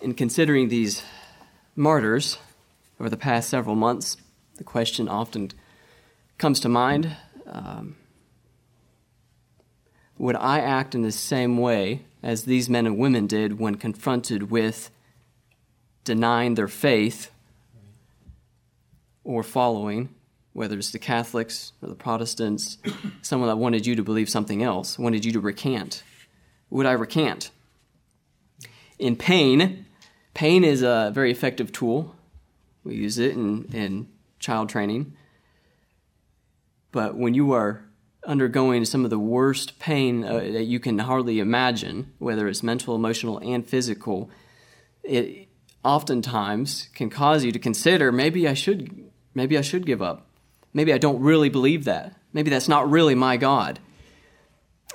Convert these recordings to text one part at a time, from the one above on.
In considering these martyrs over the past several months, the question often comes to mind um, Would I act in the same way as these men and women did when confronted with denying their faith or following, whether it's the Catholics or the Protestants, someone that wanted you to believe something else, wanted you to recant? Would I recant? In pain, Pain is a very effective tool. We use it in, in child training. But when you are undergoing some of the worst pain uh, that you can hardly imagine, whether it's mental, emotional, and physical, it oftentimes can cause you to consider maybe I should maybe I should give up. Maybe I don't really believe that. Maybe that's not really my God.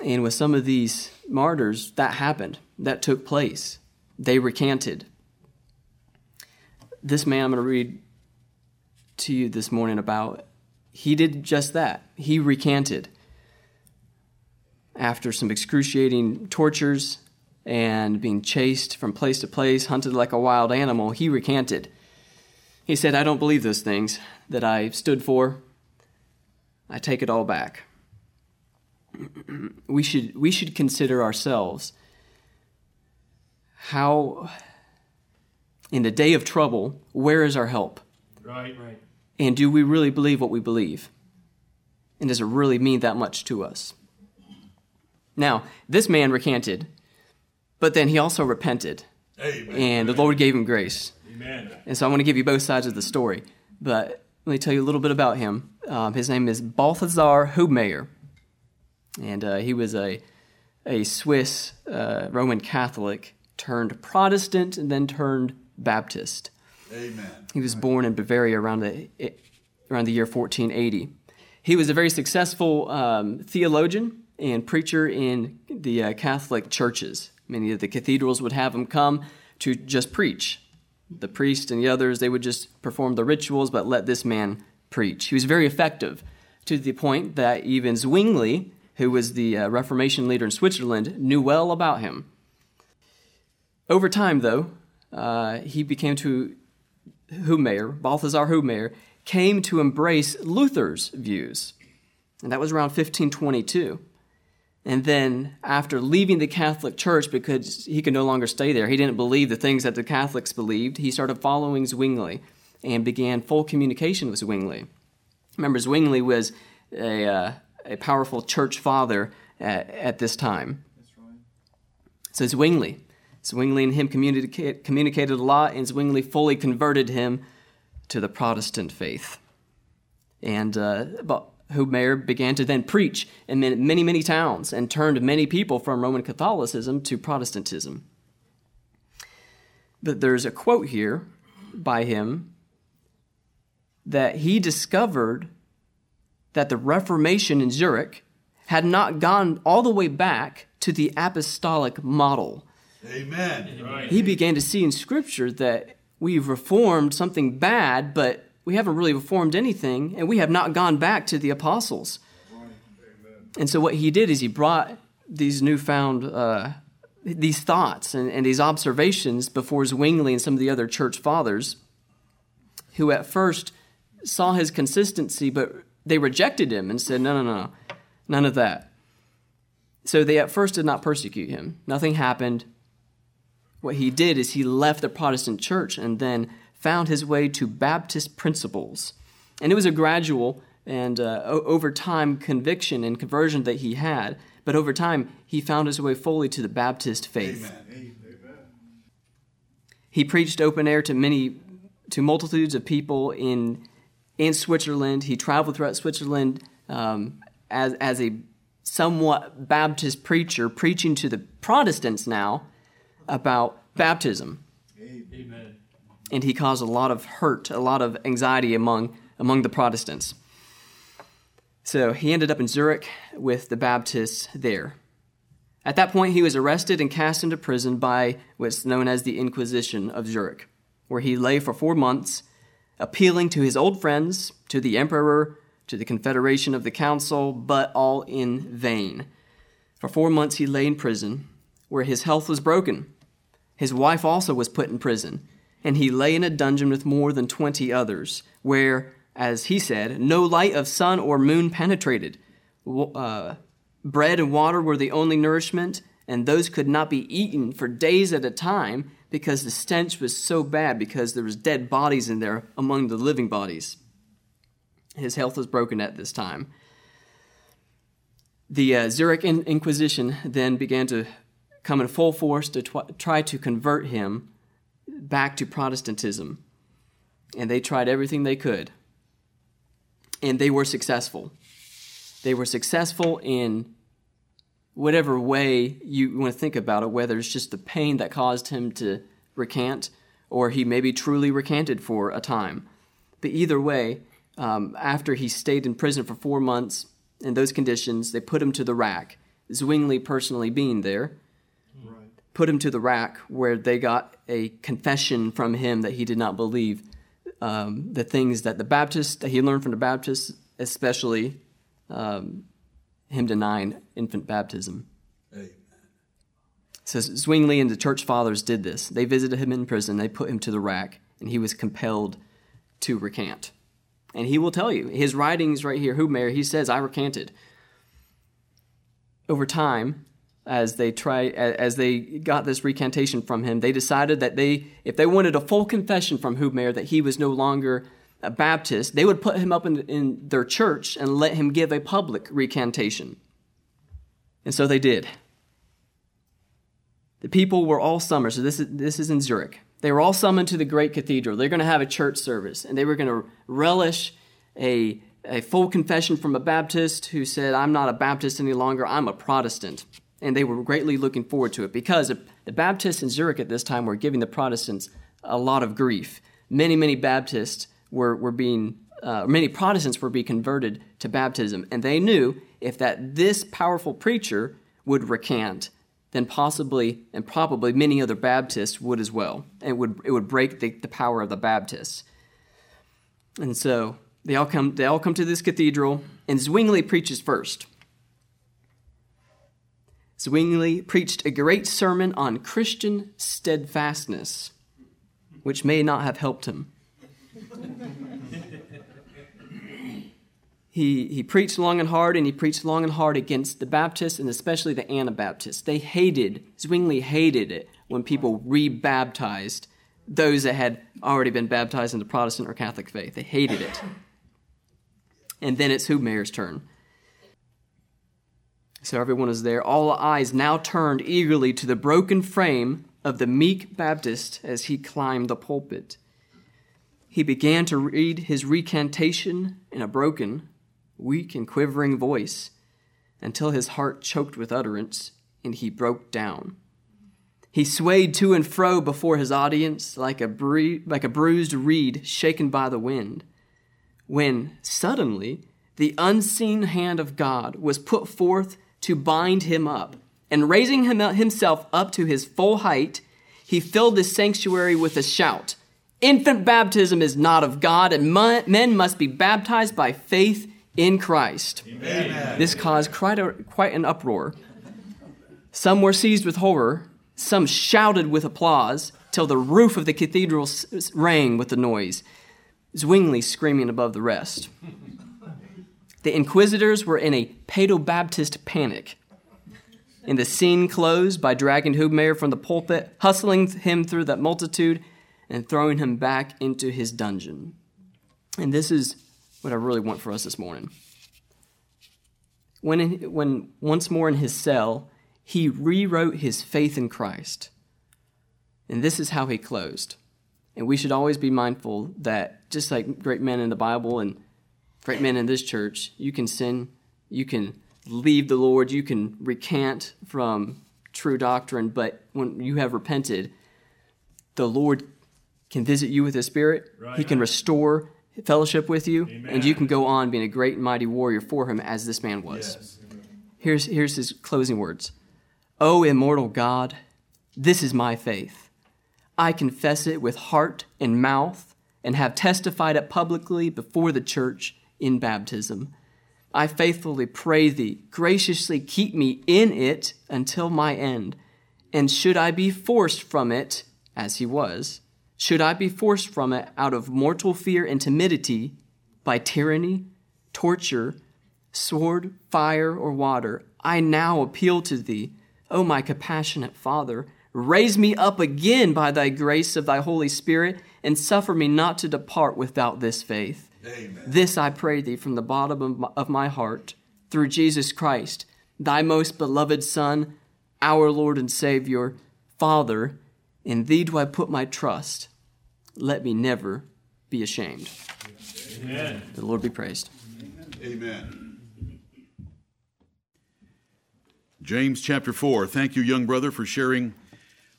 And with some of these martyrs, that happened. That took place. They recanted this man I'm going to read to you this morning about, he did just that. He recanted. After some excruciating tortures and being chased from place to place, hunted like a wild animal, he recanted. He said, I don't believe those things that I stood for. I take it all back. we should, we should consider ourselves how in the day of trouble, where is our help? Right, right. And do we really believe what we believe? And does it really mean that much to us? Now, this man recanted, but then he also repented. Amen. And the Lord gave him grace. Amen. And so I want to give you both sides of the story. But let me tell you a little bit about him. Um, his name is Balthasar Hubmaier. And uh, he was a, a Swiss uh, Roman Catholic turned Protestant and then turned Baptist. Amen. He was born in Bavaria around the, around the year 1480. He was a very successful um, theologian and preacher in the uh, Catholic churches. Many of the cathedrals would have him come to just preach. The priest and the others, they would just perform the rituals, but let this man preach. He was very effective to the point that even Zwingli, who was the uh, Reformation leader in Switzerland, knew well about him. Over time, though, uh, he became to Hubmaier, Balthasar Hubmaier, came to embrace Luther's views. And that was around 1522. And then, after leaving the Catholic Church because he could no longer stay there, he didn't believe the things that the Catholics believed, he started following Zwingli and began full communication with Zwingli. Remember, Zwingli was a, uh, a powerful church father at, at this time. Right. So, Zwingli Zwingli and him communicate, communicated a lot, and Zwingli fully converted him to the Protestant faith. And uh, Hubmaier began to then preach in many, many towns and turned many people from Roman Catholicism to Protestantism. But there's a quote here by him that he discovered that the Reformation in Zurich had not gone all the way back to the apostolic model Amen. He began to see in Scripture that we've reformed something bad, but we haven't really reformed anything, and we have not gone back to the apostles. And so what he did is he brought these newfound uh, these thoughts and, and these observations before Zwingli and some of the other church fathers, who at first saw his consistency, but they rejected him and said, no, no, no, none of that. So they at first did not persecute him. Nothing happened what he did is he left the Protestant church and then found his way to Baptist principles. And it was a gradual and uh, over time conviction and conversion that he had. But over time, he found his way fully to the Baptist faith. Amen. He preached open air to many, to multitudes of people in in Switzerland. He traveled throughout Switzerland um, as as a somewhat Baptist preacher, preaching to the Protestants now about baptism. Amen. And he caused a lot of hurt, a lot of anxiety among, among the Protestants. So he ended up in Zurich with the Baptists there. At that point, he was arrested and cast into prison by what's known as the Inquisition of Zurich, where he lay for four months, appealing to his old friends, to the emperor, to the confederation of the council, but all in vain. For four months, he lay in prison, where his health was broken His wife also was put in prison, and he lay in a dungeon with more than twenty others, where, as he said, no light of sun or moon penetrated. Uh, bread and water were the only nourishment, and those could not be eaten for days at a time because the stench was so bad because there was dead bodies in there among the living bodies. His health was broken at this time. The uh, Zurich Inquisition then began to come in full force to tw- try to convert him back to Protestantism. And they tried everything they could. And they were successful. They were successful in whatever way you want to think about it, whether it's just the pain that caused him to recant or he maybe truly recanted for a time. But either way, um, after he stayed in prison for four months in those conditions, they put him to the rack. Zwingli personally being there. Put him to the rack where they got a confession from him that he did not believe um, the things that the Baptists, that he learned from the Baptists, especially um, him denying infant baptism. Amen. Says Zwingli and the church fathers did this. They visited him in prison, they put him to the rack, and he was compelled to recant. And he will tell you, his writings right here, Hubmaier, he says, I recanted. Over time, as they try as they got this recantation from him, they decided that they if they wanted a full confession from Hubmaier that he was no longer a Baptist, they would put him up in, in their church and let him give a public recantation. And so they did. The people were all summoned. So this is, this is in Zurich. They were all summoned to the great cathedral. They're going to have a church service, and they were going to relish a, a full confession from a Baptist who said, I'm not a Baptist any longer, I'm a Protestant. And they were greatly looking forward to it because the Baptists in Zurich at this time were giving the Protestants a lot of grief. Many, many Baptists were, were being, uh, many Protestants were being converted to baptism. And they knew if that this powerful preacher would recant, then possibly and probably many other Baptists would as well. And it would, it would break the, the power of the Baptists. And so they all come, they all come to this cathedral, and Zwingli preaches first. Zwingli preached a great sermon on Christian steadfastness, which may not have helped him. he, he preached long and hard, and he preached long and hard against the Baptists and especially the Anabaptists. They hated, Zwingli hated it when people rebaptized those that had already been baptized in the Protestant or Catholic faith. They hated it. And then it's Hubmaier's turn. So everyone is there. All eyes now turned eagerly to the broken frame of the meek Baptist as he climbed the pulpit. He began to read his recantation in a broken, weak, and quivering voice until his heart choked with utterance and he broke down. He swayed to and fro before his audience like a, bru- like a bruised reed shaken by the wind, when suddenly the unseen hand of God was put forth to bind him up. And raising him himself up to his full height, he filled the sanctuary with a shout Infant baptism is not of God, and men must be baptized by faith in Christ. Amen. This caused quite, a, quite an uproar. Some were seized with horror, some shouted with applause, till the roof of the cathedral rang with the noise, Zwingli screaming above the rest. The inquisitors were in a Paedobaptist panic. And the scene closed by dragging Hubmaier from the pulpit, hustling him through that multitude, and throwing him back into his dungeon. And this is what I really want for us this morning. When, in, when once more in his cell, he rewrote his faith in Christ. And this is how he closed. And we should always be mindful that just like great men in the Bible and great men in this church, you can sin, you can leave the Lord, you can recant from true doctrine, but when you have repented, the Lord can visit you with His Spirit. Right. He can restore fellowship with you, Amen. and you can go on being a great and mighty warrior for Him as this man was. Yes. Here's, here's his closing words O immortal God, this is my faith. I confess it with heart and mouth and have testified it publicly before the church in baptism. I faithfully pray thee, graciously keep me in it until my end And should I be forced from it, as he was, should I be forced from it out of mortal fear and timidity, by tyranny, torture, sword, fire, or water, I now appeal to thee, O my compassionate Father. Raise me up again by thy grace of thy Holy Spirit, and suffer me not to depart without this faith. Amen. This I pray thee from the bottom of my, of my heart, through Jesus Christ, thy most beloved Son, our Lord and Savior. Father, in thee do I put my trust. Let me never be ashamed. Amen. The Lord be praised. Amen. James chapter 4. Thank you, young brother, for sharing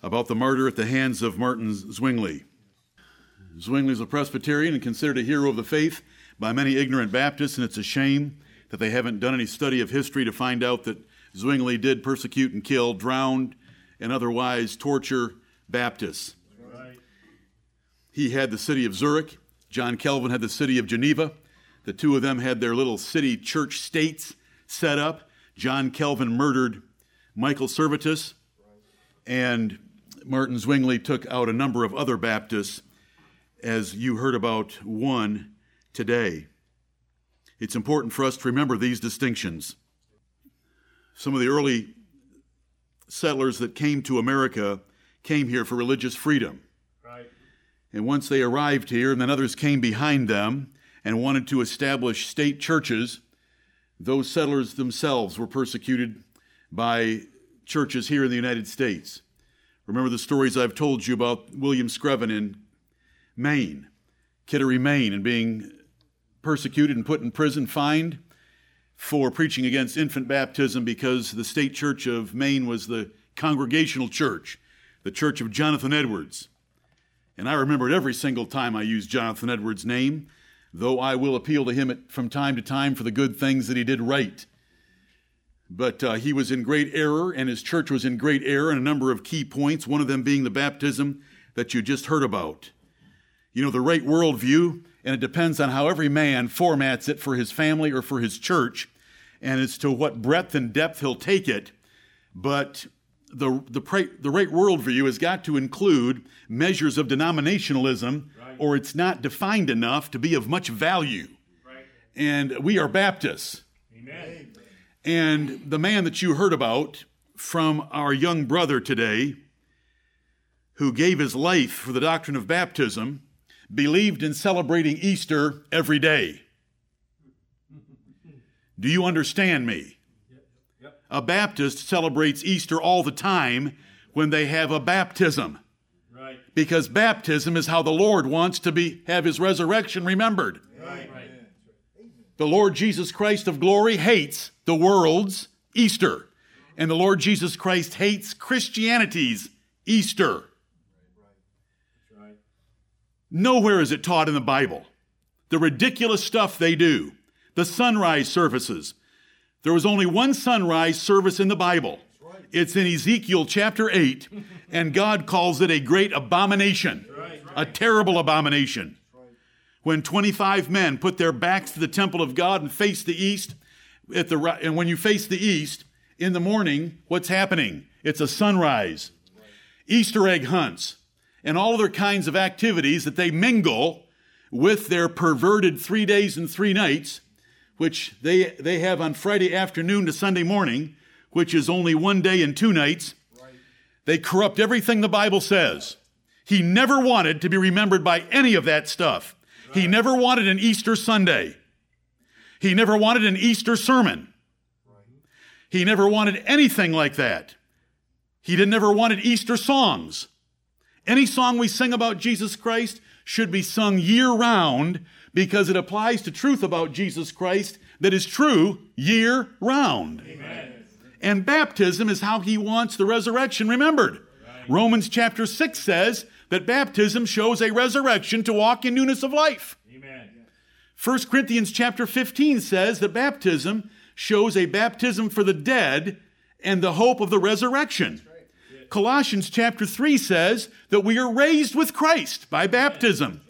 about the martyr at the hands of Martin Zwingli. Zwingli is a Presbyterian and considered a hero of the faith by many ignorant Baptists, and it's a shame that they haven't done any study of history to find out that Zwingli did persecute and kill, drowned, and otherwise torture Baptists. Right. He had the city of Zurich. John Calvin had the city of Geneva. The two of them had their little city church states set up. John Calvin murdered Michael Servetus, and Martin Zwingli took out a number of other Baptists as you heard about one today. It's important for us to remember these distinctions. Some of the early settlers that came to America came here for religious freedom. Right. And once they arrived here, and then others came behind them and wanted to establish state churches, those settlers themselves were persecuted by churches here in the United States. Remember the stories I've told you about William Screven in Maine, Kittery, Maine, and being persecuted and put in prison, fined for preaching against infant baptism because the state church of Maine was the congregational church, the church of Jonathan Edwards. And I remember it every single time I used Jonathan Edwards' name, though I will appeal to him from time to time for the good things that he did right. But uh, he was in great error, and his church was in great error in a number of key points, one of them being the baptism that you just heard about you know, the right worldview, and it depends on how every man formats it for his family or for his church, and as to what breadth and depth he'll take it. But the, the, the right worldview has got to include measures of denominationalism, right. or it's not defined enough to be of much value. Right. And we are Baptists. Amen. And the man that you heard about from our young brother today, who gave his life for the doctrine of baptism, believed in celebrating Easter every day. Do you understand me? A Baptist celebrates Easter all the time when they have a baptism. Right. Because baptism is how the Lord wants to be have his resurrection remembered. Right. The Lord Jesus Christ of glory hates the world's Easter. And the Lord Jesus Christ hates Christianity's Easter. Nowhere is it taught in the Bible. The ridiculous stuff they do, the sunrise services. There was only one sunrise service in the Bible. It's in Ezekiel chapter 8, and God calls it a great abomination, a terrible abomination. When 25 men put their backs to the temple of God and face the east, at the, and when you face the east in the morning, what's happening? It's a sunrise. Easter egg hunts and all other kinds of activities that they mingle with their perverted three days and three nights, which they, they have on Friday afternoon to Sunday morning, which is only one day and two nights. They corrupt everything the Bible says. He never wanted to be remembered by any of that stuff. Right. He never wanted an Easter Sunday. He never wanted an Easter sermon. Right. He never wanted anything like that. He did never wanted Easter songs. Any song we sing about Jesus Christ should be sung year round because it applies to truth about Jesus Christ that is true year round. Amen. And baptism is how he wants the resurrection remembered. Right. Romans chapter 6 says that baptism shows a resurrection to walk in newness of life. Amen. 1 Corinthians chapter 15 says that baptism shows a baptism for the dead and the hope of the resurrection. Colossians chapter 3 says that we are raised with Christ by baptism.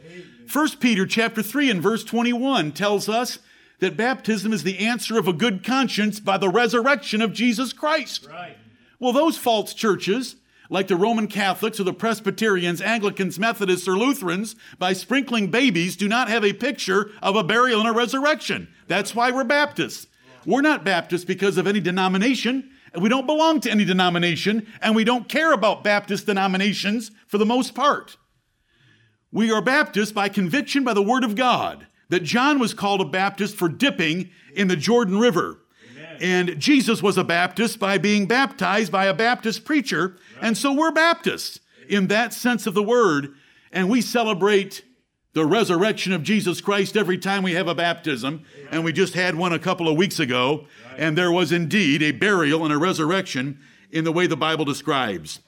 1 Peter chapter 3 and verse 21 tells us that baptism is the answer of a good conscience by the resurrection of Jesus Christ. Right. Well, those false churches like the Roman Catholics or the Presbyterians, Anglicans, Methodists, or Lutherans, by sprinkling babies, do not have a picture of a burial and a resurrection. That's why we're Baptists. We're not Baptists because of any denomination. We don't belong to any denomination, and we don't care about Baptist denominations for the most part. We are Baptists by conviction by the Word of God that John was called a Baptist for dipping in the Jordan River. And Jesus was a Baptist by being baptized by a Baptist preacher. And so we're Baptists in that sense of the word. And we celebrate the resurrection of Jesus Christ every time we have a baptism. And we just had one a couple of weeks ago. And there was indeed a burial and a resurrection in the way the Bible describes.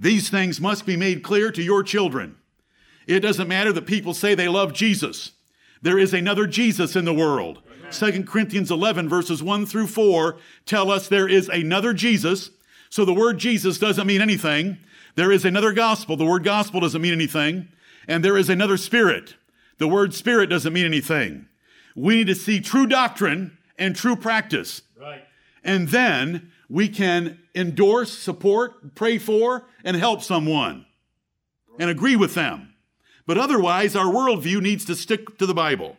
These things must be made clear to your children. It doesn't matter that people say they love Jesus. There is another Jesus in the world. 2 Corinthians 11, verses 1 through 4, tell us there is another Jesus. So the word Jesus doesn't mean anything. There is another gospel. The word gospel doesn't mean anything. And there is another spirit. The word spirit doesn't mean anything. We need to see true doctrine and true practice. Right. And then we can endorse, support, pray for, and help someone and agree with them. But otherwise, our worldview needs to stick to the Bible.